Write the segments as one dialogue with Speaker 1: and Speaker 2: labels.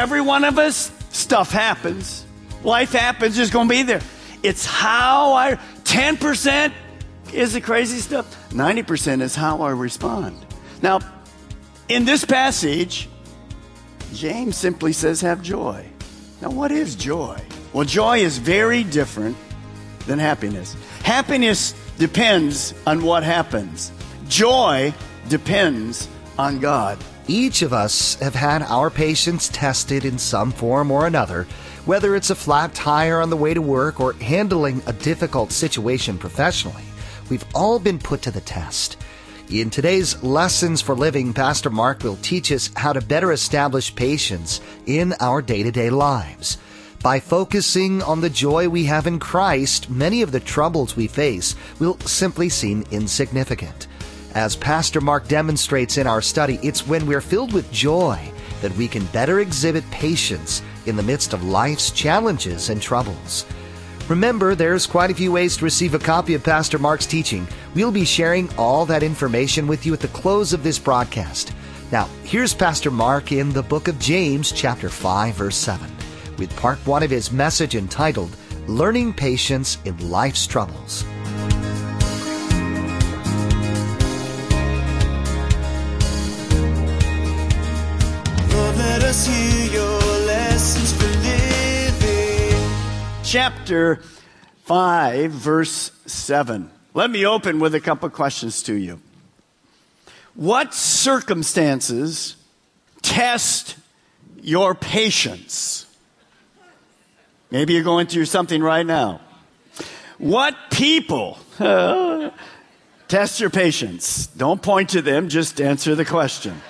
Speaker 1: Every one of us, stuff happens. Life happens, it's going to be there. It's how I, 10% is the crazy stuff, 90% is how I respond. Now, in this passage, James simply says, have joy. Now, what is joy? Well, joy is very different than happiness. Happiness depends on what happens, joy depends on God.
Speaker 2: Each of us have had our patience tested in some form or another, whether it's a flat tire on the way to work or handling a difficult situation professionally. We've all been put to the test. In today's Lessons for Living, Pastor Mark will teach us how to better establish patience in our day to day lives. By focusing on the joy we have in Christ, many of the troubles we face will simply seem insignificant. As Pastor Mark demonstrates in our study, it's when we're filled with joy that we can better exhibit patience in the midst of life's challenges and troubles. Remember, there's quite a few ways to receive a copy of Pastor Mark's teaching. We'll be sharing all that information with you at the close of this broadcast. Now, here's Pastor Mark in the book of James, chapter 5, verse 7, with part one of his message entitled, Learning Patience in Life's Troubles.
Speaker 1: Chapter 5, verse 7. Let me open with a couple questions to you. What circumstances test your patience? Maybe you're going through something right now. What people test your patience? Don't point to them, just answer the question.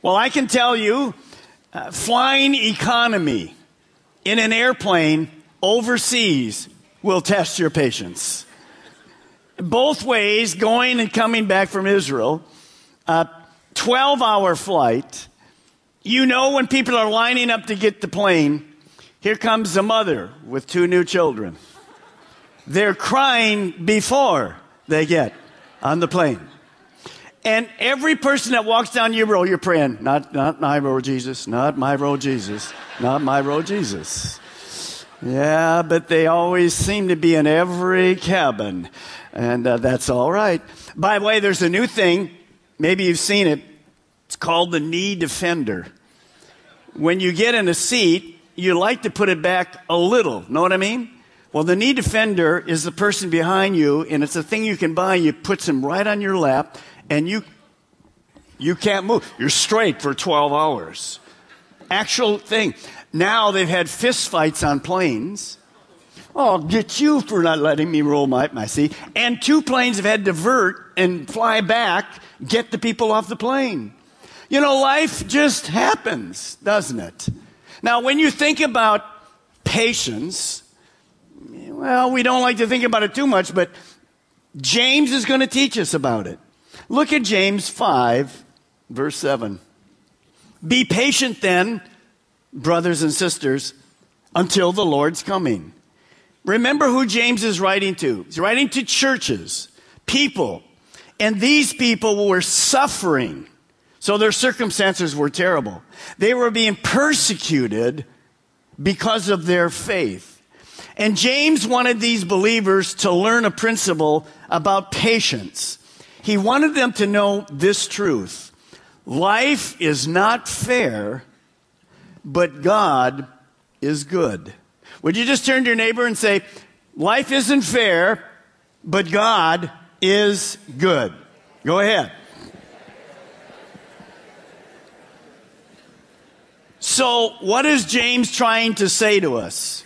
Speaker 1: Well, I can tell you, uh, flying economy in an airplane overseas will test your patience. Both ways, going and coming back from Israel, a 12 hour flight. You know when people are lining up to get the plane, here comes a mother with two new children. They're crying before they get on the plane. And every person that walks down your row, you're praying, not, not my row, Jesus, not my row, Jesus, not my row, Jesus. Yeah, but they always seem to be in every cabin. And uh, that's all right. By the way, there's a new thing. Maybe you've seen it. It's called the knee defender. When you get in a seat, you like to put it back a little. Know what I mean? Well, the knee defender is the person behind you, and it's a thing you can buy. You put them right on your lap, and you you can't move. You're straight for 12 hours. Actual thing. Now they've had fist fights on planes. Oh, I'll get you for not letting me roll my, my seat. And two planes have had to divert and fly back, get the people off the plane. You know, life just happens, doesn't it? Now, when you think about patience, well, we don't like to think about it too much, but James is going to teach us about it. Look at James 5, verse 7. Be patient then, brothers and sisters, until the Lord's coming. Remember who James is writing to. He's writing to churches, people, and these people were suffering. So their circumstances were terrible. They were being persecuted because of their faith. And James wanted these believers to learn a principle about patience. He wanted them to know this truth. Life is not fair, but God is good. Would you just turn to your neighbor and say, Life isn't fair, but God is good? Go ahead. So, what is James trying to say to us?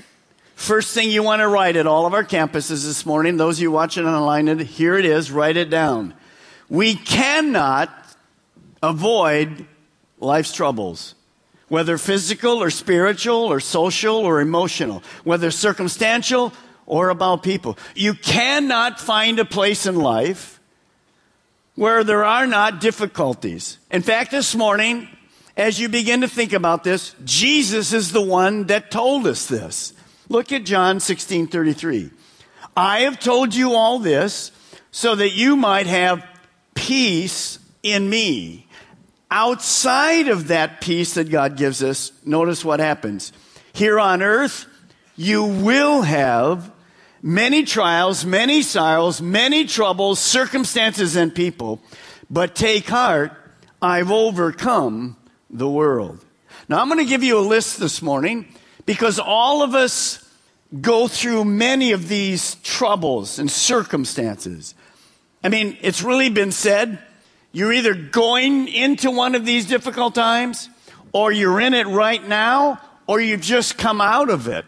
Speaker 1: First thing you want to write at all of our campuses this morning, those of you watching online, here it is, write it down. We cannot avoid life's troubles, whether physical or spiritual or social or emotional, whether circumstantial or about people. You cannot find a place in life where there are not difficulties. In fact, this morning, as you begin to think about this, Jesus is the one that told us this. Look at John 16 33. I have told you all this so that you might have peace in me. Outside of that peace that God gives us, notice what happens. Here on earth, you will have many trials, many sorrows, many troubles, circumstances, and people. But take heart, I've overcome the world. Now, I'm going to give you a list this morning because all of us go through many of these troubles and circumstances. I mean, it's really been said you're either going into one of these difficult times, or you're in it right now, or you've just come out of it.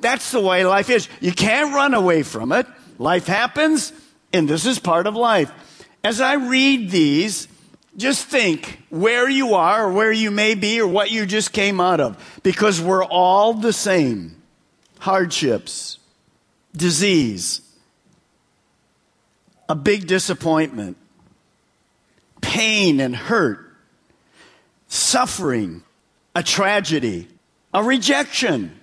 Speaker 1: That's the way life is. You can't run away from it. Life happens, and this is part of life. As I read these, just think where you are, or where you may be, or what you just came out of, because we're all the same hardships, disease, a big disappointment, pain and hurt, suffering, a tragedy, a rejection,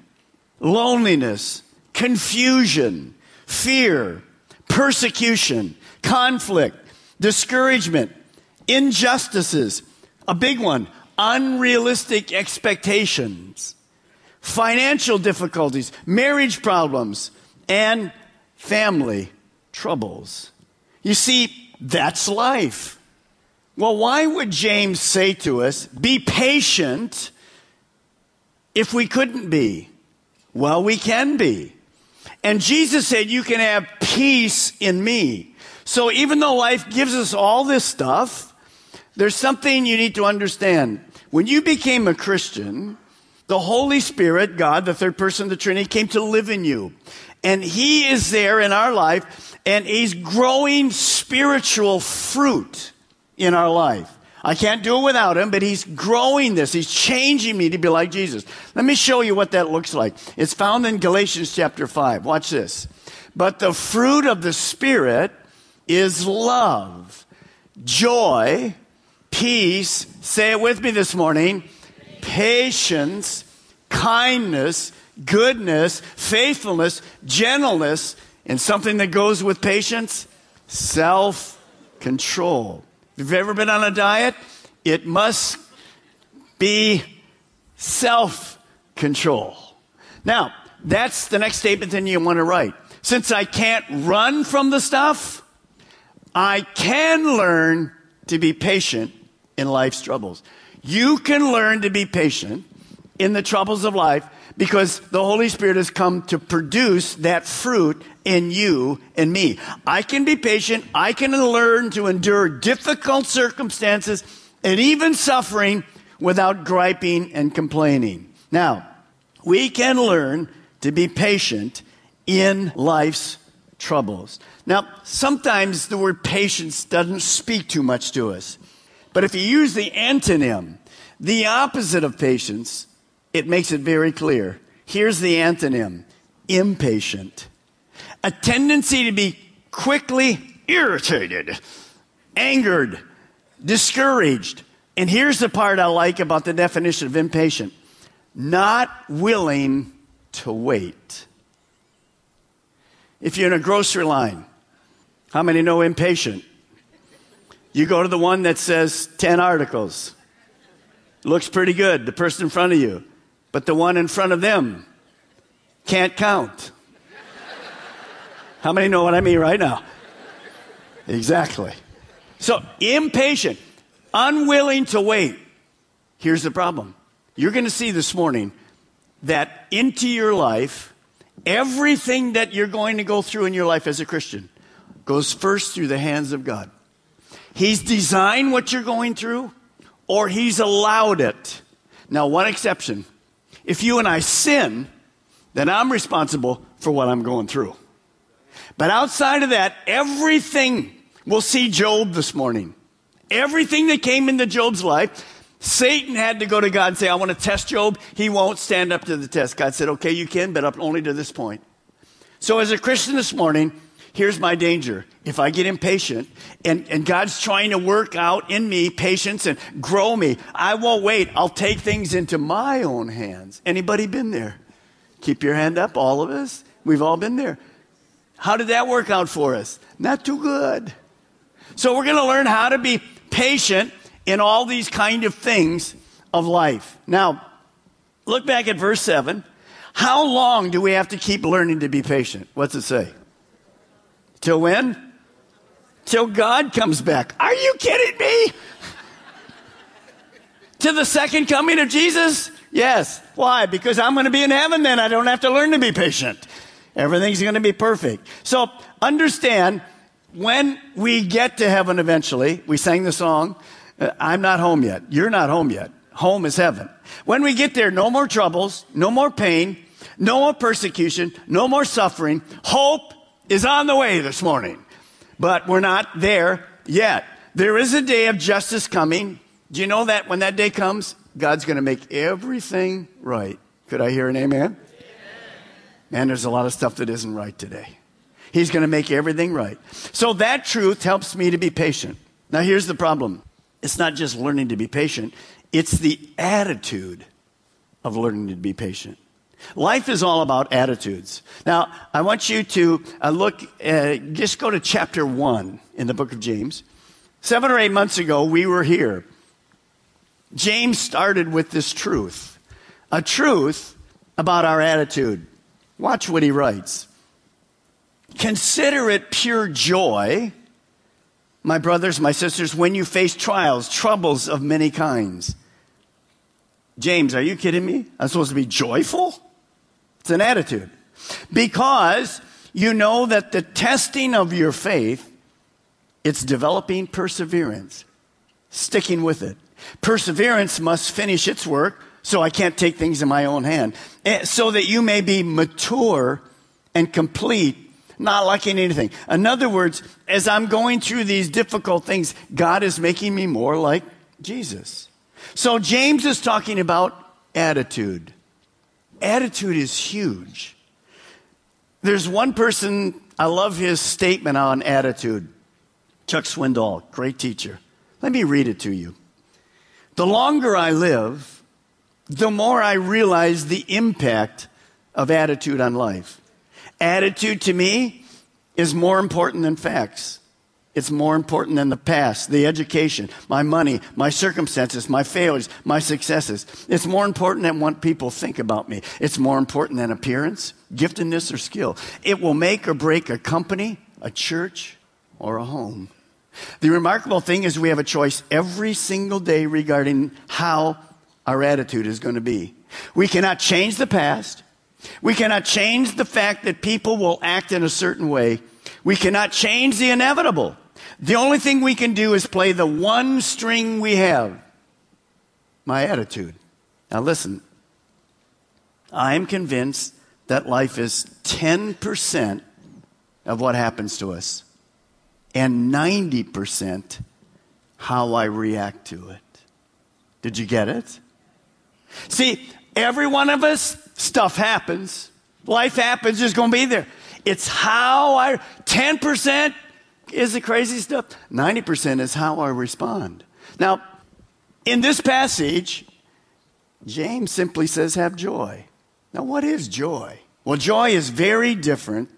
Speaker 1: loneliness, confusion, fear, persecution, conflict, discouragement, injustices, a big one, unrealistic expectations, financial difficulties, marriage problems, and family troubles. You see, that's life. Well, why would James say to us, be patient if we couldn't be? Well, we can be. And Jesus said, you can have peace in me. So even though life gives us all this stuff, there's something you need to understand. When you became a Christian, the Holy Spirit, God, the third person of the Trinity, came to live in you. And He is there in our life, and He's growing spiritual fruit in our life. I can't do it without Him, but He's growing this. He's changing me to be like Jesus. Let me show you what that looks like. It's found in Galatians chapter 5. Watch this. But the fruit of the Spirit is love, joy, peace. Say it with me this morning patience, kindness, goodness, faithfulness, gentleness, and something that goes with patience, self control. If you've ever been on a diet, it must be self control. Now, that's the next statement then you want to write. Since I can't run from the stuff, I can learn to be patient in life's troubles. You can learn to be patient in the troubles of life because the Holy Spirit has come to produce that fruit in you and me. I can be patient. I can learn to endure difficult circumstances and even suffering without griping and complaining. Now, we can learn to be patient in life's troubles. Now, sometimes the word patience doesn't speak too much to us. But if you use the antonym, the opposite of patience, it makes it very clear. Here's the antonym impatient. A tendency to be quickly irritated, angered, discouraged. And here's the part I like about the definition of impatient not willing to wait. If you're in a grocery line, how many know impatient? You go to the one that says 10 articles. Looks pretty good, the person in front of you. But the one in front of them can't count. How many know what I mean right now? Exactly. So, impatient, unwilling to wait. Here's the problem. You're going to see this morning that into your life, everything that you're going to go through in your life as a Christian goes first through the hands of God. He's designed what you're going through, or He's allowed it. Now, one exception. If you and I sin, then I'm responsible for what I'm going through. But outside of that, everything, we'll see Job this morning. Everything that came into Job's life, Satan had to go to God and say, I want to test Job. He won't stand up to the test. God said, okay, you can, but up only to this point. So as a Christian this morning, here's my danger. If I get impatient and, and God's trying to work out in me patience and grow me, I won't wait. I'll take things into my own hands. Anybody been there? Keep your hand up, all of us. We've all been there. How did that work out for us? Not too good. So we're going to learn how to be patient in all these kind of things of life. Now, look back at verse 7. How long do we have to keep learning to be patient? What's it say? Till when? Till God comes back. Are you kidding me? to the second coming of Jesus? Yes. Why? Because I'm going to be in heaven then. I don't have to learn to be patient. Everything's going to be perfect. So understand when we get to heaven eventually, we sang the song, uh, I'm not home yet. You're not home yet. Home is heaven. When we get there, no more troubles, no more pain, no more persecution, no more suffering. Hope is on the way this morning, but we're not there yet. There is a day of justice coming. Do you know that when that day comes, God's going to make everything right? Could I hear an amen? Man, there's a lot of stuff that isn't right today. He's going to make everything right. So that truth helps me to be patient. Now, here's the problem it's not just learning to be patient, it's the attitude of learning to be patient. Life is all about attitudes. Now, I want you to uh, look, uh, just go to chapter 1 in the book of James. Seven or eight months ago, we were here. James started with this truth a truth about our attitude. Watch what he writes. Consider it pure joy, my brothers, my sisters, when you face trials, troubles of many kinds. James, are you kidding me? I'm supposed to be joyful? It's an attitude. Because you know that the testing of your faith, it's developing perseverance, sticking with it. Perseverance must finish its work, so I can't take things in my own hand, eh, so that you may be mature and complete, not lacking anything. In other words, as I'm going through these difficult things, God is making me more like Jesus. So James is talking about attitude. Attitude is huge. There's one person, I love his statement on attitude. Chuck Swindoll, great teacher. Let me read it to you. The longer I live, the more I realize the impact of attitude on life. Attitude to me is more important than facts. It's more important than the past, the education, my money, my circumstances, my failures, my successes. It's more important than what people think about me. It's more important than appearance, giftedness, or skill. It will make or break a company, a church, or a home. The remarkable thing is we have a choice every single day regarding how our attitude is going to be. We cannot change the past. We cannot change the fact that people will act in a certain way. We cannot change the inevitable. The only thing we can do is play the one string we have my attitude. Now, listen, I am convinced that life is 10% of what happens to us and 90% how I react to it. Did you get it? See, every one of us, stuff happens. Life happens, it's going to be there. It's how I, 10% is the crazy stuff, 90% is how I respond. Now, in this passage, James simply says, have joy. Now, what is joy? Well, joy is very different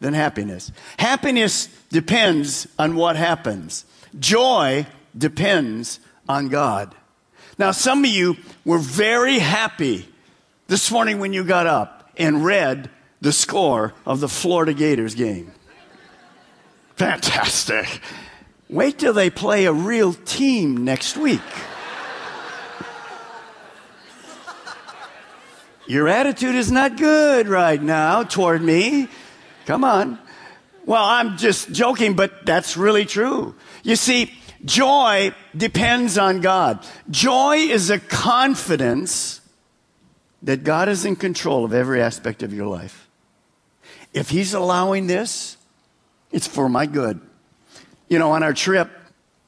Speaker 1: than happiness. Happiness depends on what happens. Joy depends on God. Now, some of you were very happy this morning when you got up and read the score of the Florida Gators game. Fantastic. Wait till they play a real team next week. Your attitude is not good right now toward me. Come on. Well, I'm just joking, but that's really true. You see, joy depends on God. Joy is a confidence that God is in control of every aspect of your life. If He's allowing this, it's for my good. You know, on our trip,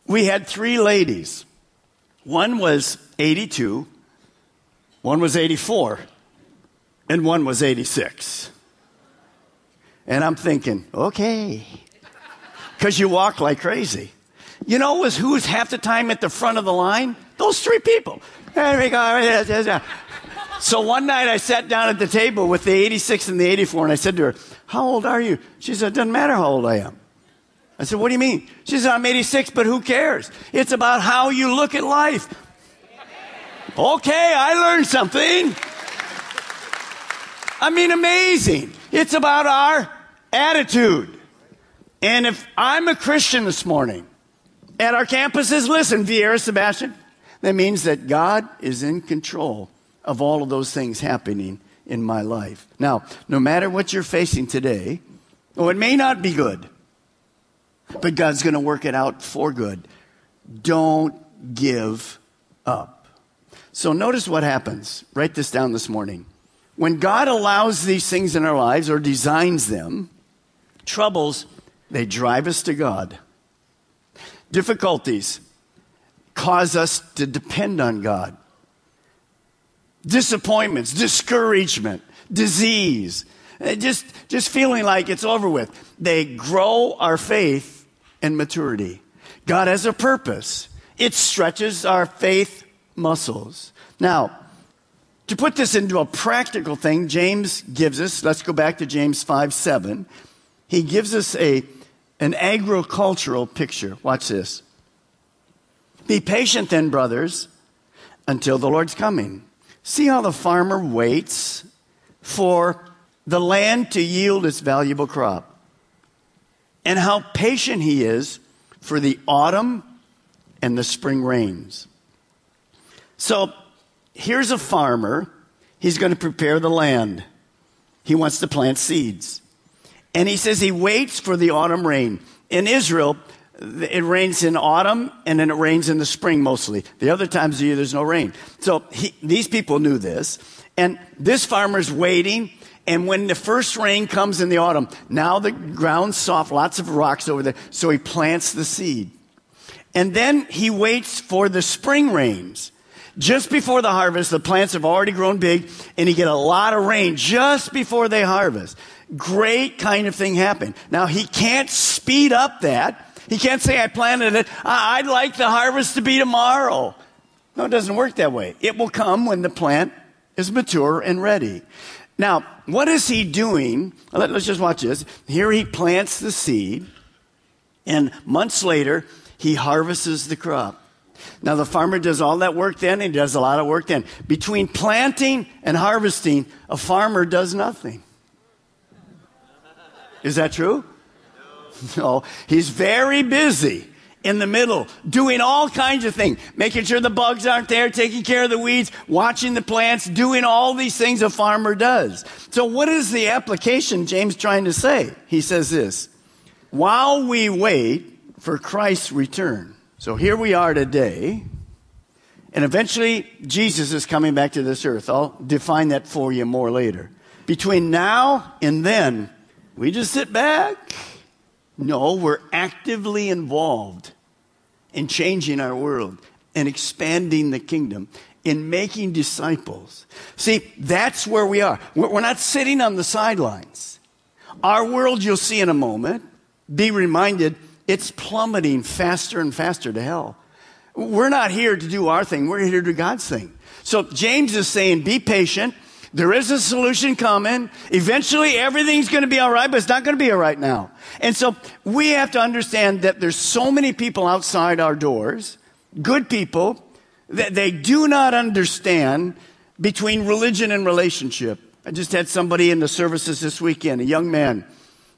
Speaker 1: we had three ladies. One was 82, one was 84, and one was 86. And I'm thinking, okay, because you walk like crazy. You know was who's half the time at the front of the line? Those three people. There we go. So one night I sat down at the table with the 86 and the 84 and I said to her, how old are you? She said, it doesn't matter how old I am. I said, what do you mean? She said, I'm 86, but who cares? It's about how you look at life. Okay, I learned something. I mean, amazing. It's about our attitude. And if I'm a Christian this morning at our campuses, listen, Viera, Sebastian, that means that God is in control of all of those things happening in my life. Now, no matter what you're facing today, oh, it may not be good, but God's going to work it out for good. Don't give up. So notice what happens. Write this down this morning. When God allows these things in our lives or designs them, troubles, they drive us to God. Difficulties cause us to depend on God. Disappointments, discouragement, disease, uh, just, just feeling like it's over with. They grow our faith and maturity. God has a purpose. It stretches our faith muscles. Now, to put this into a practical thing, James gives us, let's go back to James 5 7. He gives us a, an agricultural picture. Watch this. Be patient then, brothers, until the Lord's coming. See how the farmer waits for the land to yield its valuable crop, and how patient he is for the autumn and the spring rains. So, here's a farmer. He's going to prepare the land. He wants to plant seeds. And he says he waits for the autumn rain. In Israel, it rains in autumn and then it rains in the spring mostly. The other times of year, there's no rain. So he, these people knew this. And this farmer's waiting. And when the first rain comes in the autumn, now the ground's soft, lots of rocks over there. So he plants the seed. And then he waits for the spring rains. Just before the harvest, the plants have already grown big and you get a lot of rain just before they harvest. Great kind of thing happened. Now he can't speed up that. He can't say, I planted it. I'd like the harvest to be tomorrow. No, it doesn't work that way. It will come when the plant is mature and ready. Now, what is he doing? Let's just watch this. Here he plants the seed, and months later, he harvests the crop. Now, the farmer does all that work then, and he does a lot of work then. Between planting and harvesting, a farmer does nothing. Is that true? No. He's very busy in the middle, doing all kinds of things, making sure the bugs aren't there, taking care of the weeds, watching the plants, doing all these things a farmer does. So what is the application James trying to say? He says this, while we wait for Christ's return, so here we are today, and eventually Jesus is coming back to this earth. I'll define that for you more later. Between now and then, we just sit back. No, we're actively involved in changing our world and expanding the kingdom in making disciples. See, that's where we are. We're not sitting on the sidelines. Our world, you'll see in a moment, be reminded it's plummeting faster and faster to hell. We're not here to do our thing. We're here to do God's thing. So James is saying, be patient. There is a solution coming. Eventually everything's going to be all right, but it's not going to be all right now. And so we have to understand that there's so many people outside our doors, good people, that they do not understand between religion and relationship. I just had somebody in the services this weekend, a young man,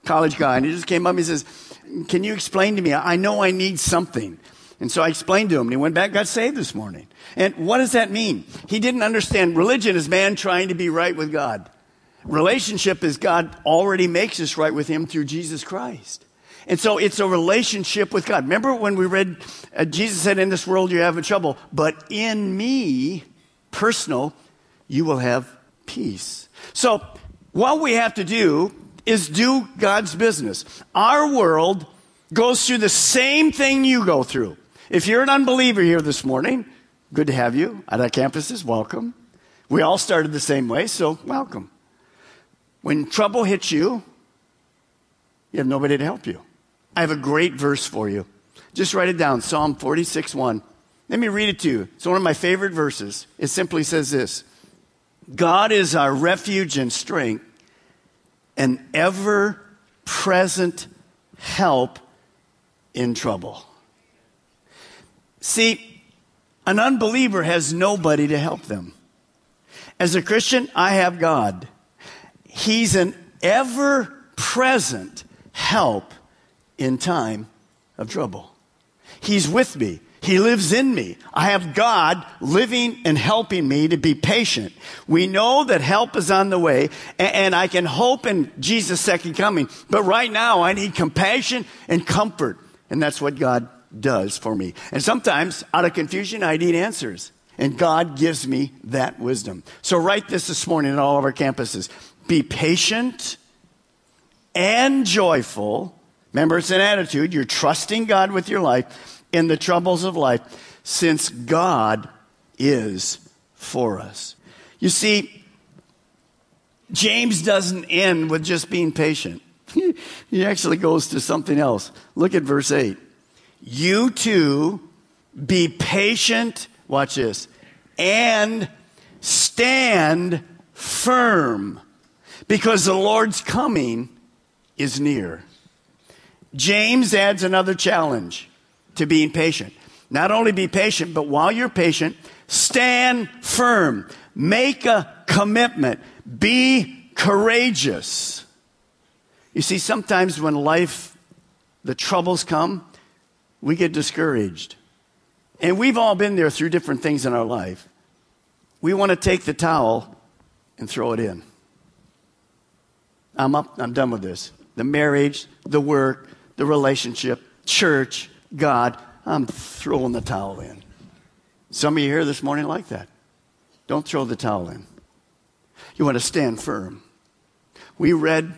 Speaker 1: college guy, and he just came up and he says, can you explain to me? I know I need something. And so I explained to him, and he went back, got saved this morning. And what does that mean? He didn't understand religion is man trying to be right with God. Relationship is God already makes us right with Him through Jesus Christ. And so it's a relationship with God. Remember when we read, uh, Jesus said, In this world you have trouble, but in me, personal, you will have peace. So what we have to do is do God's business. Our world goes through the same thing you go through. If you're an unbeliever here this morning, good to have you at our campuses. Welcome. We all started the same way, so welcome. When trouble hits you, you have nobody to help you. I have a great verse for you. Just write it down Psalm 46 1. Let me read it to you. It's one of my favorite verses. It simply says this God is our refuge and strength, an ever present help in trouble. See, an unbeliever has nobody to help them. As a Christian, I have God. He's an ever present help in time of trouble. He's with me. He lives in me. I have God living and helping me to be patient. We know that help is on the way and I can hope in Jesus' second coming. But right now I need compassion and comfort. And that's what God does for me. And sometimes out of confusion, I need answers. And God gives me that wisdom. So write this this morning at all of our campuses. Be patient and joyful Remember, it's an attitude. You're trusting God with your life in the troubles of life since God is for us. You see, James doesn't end with just being patient. he actually goes to something else. Look at verse 8. You too be patient, watch this, and stand firm because the Lord's coming is near. James adds another challenge to being patient. Not only be patient, but while you're patient, stand firm. Make a commitment. Be courageous. You see, sometimes when life, the troubles come, we get discouraged. And we've all been there through different things in our life. We want to take the towel and throw it in. I'm up, I'm done with this. The marriage, the work, the relationship, church, God, I'm throwing the towel in. Some of you here this morning like that. Don't throw the towel in. You want to stand firm. We read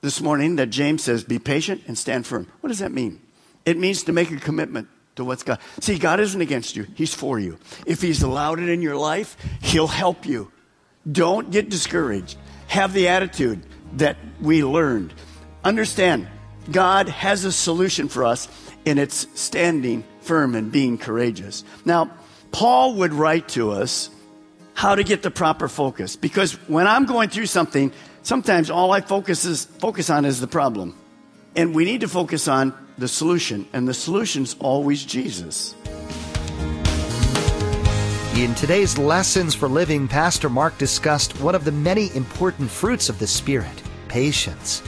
Speaker 1: this morning that James says, be patient and stand firm. What does that mean? It means to make a commitment to what's God. See, God isn't against you, He's for you. If He's allowed it in your life, He'll help you. Don't get discouraged. Have the attitude that we learned. Understand, God has a solution for us, and it's standing firm and being courageous. Now, Paul would write to us how to get the proper focus because when I'm going through something, sometimes all I focus is focus on is the problem. And we need to focus on the solution, and the solution's always Jesus.
Speaker 2: In today's Lessons for Living, Pastor Mark discussed one of the many important fruits of the Spirit patience.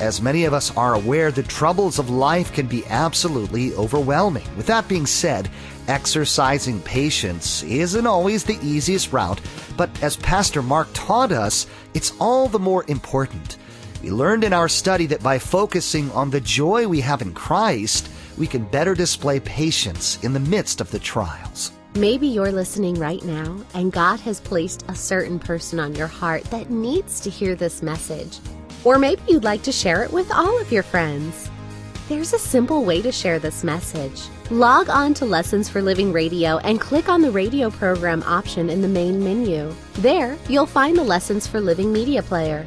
Speaker 2: As many of us are aware, the troubles of life can be absolutely overwhelming. With that being said, exercising patience isn't always the easiest route, but as Pastor Mark taught us, it's all the more important. We learned in our study that by focusing on the joy we have in Christ, we can better display patience in the midst of the trials.
Speaker 3: Maybe you're listening right now and God has placed a certain person on your heart that needs to hear this message. Or maybe you'd like to share it with all of your friends. There's a simple way to share this message. Log on to Lessons for Living Radio and click on the radio program option in the main menu. There, you'll find the Lessons for Living media player.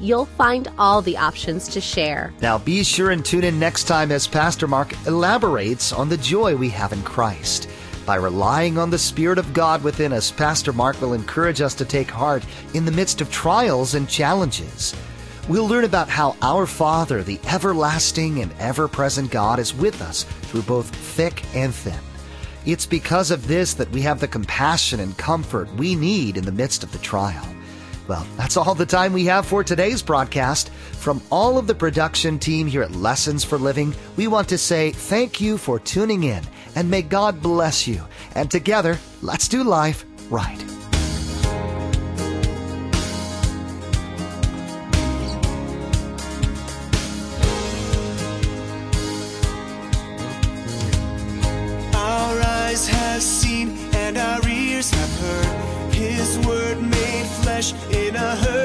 Speaker 3: You'll find all the options to share.
Speaker 2: Now be sure and tune in next time as Pastor Mark elaborates on the joy we have in Christ. By relying on the Spirit of God within us, Pastor Mark will encourage us to take heart in the midst of trials and challenges. We'll learn about how our Father, the everlasting and ever present God, is with us through both thick and thin. It's because of this that we have the compassion and comfort we need in the midst of the trial. Well, that's all the time we have for today's broadcast. From all of the production team here at Lessons for Living, we want to say thank you for tuning in and may God bless you. And together, let's do life right.
Speaker 4: In a herd.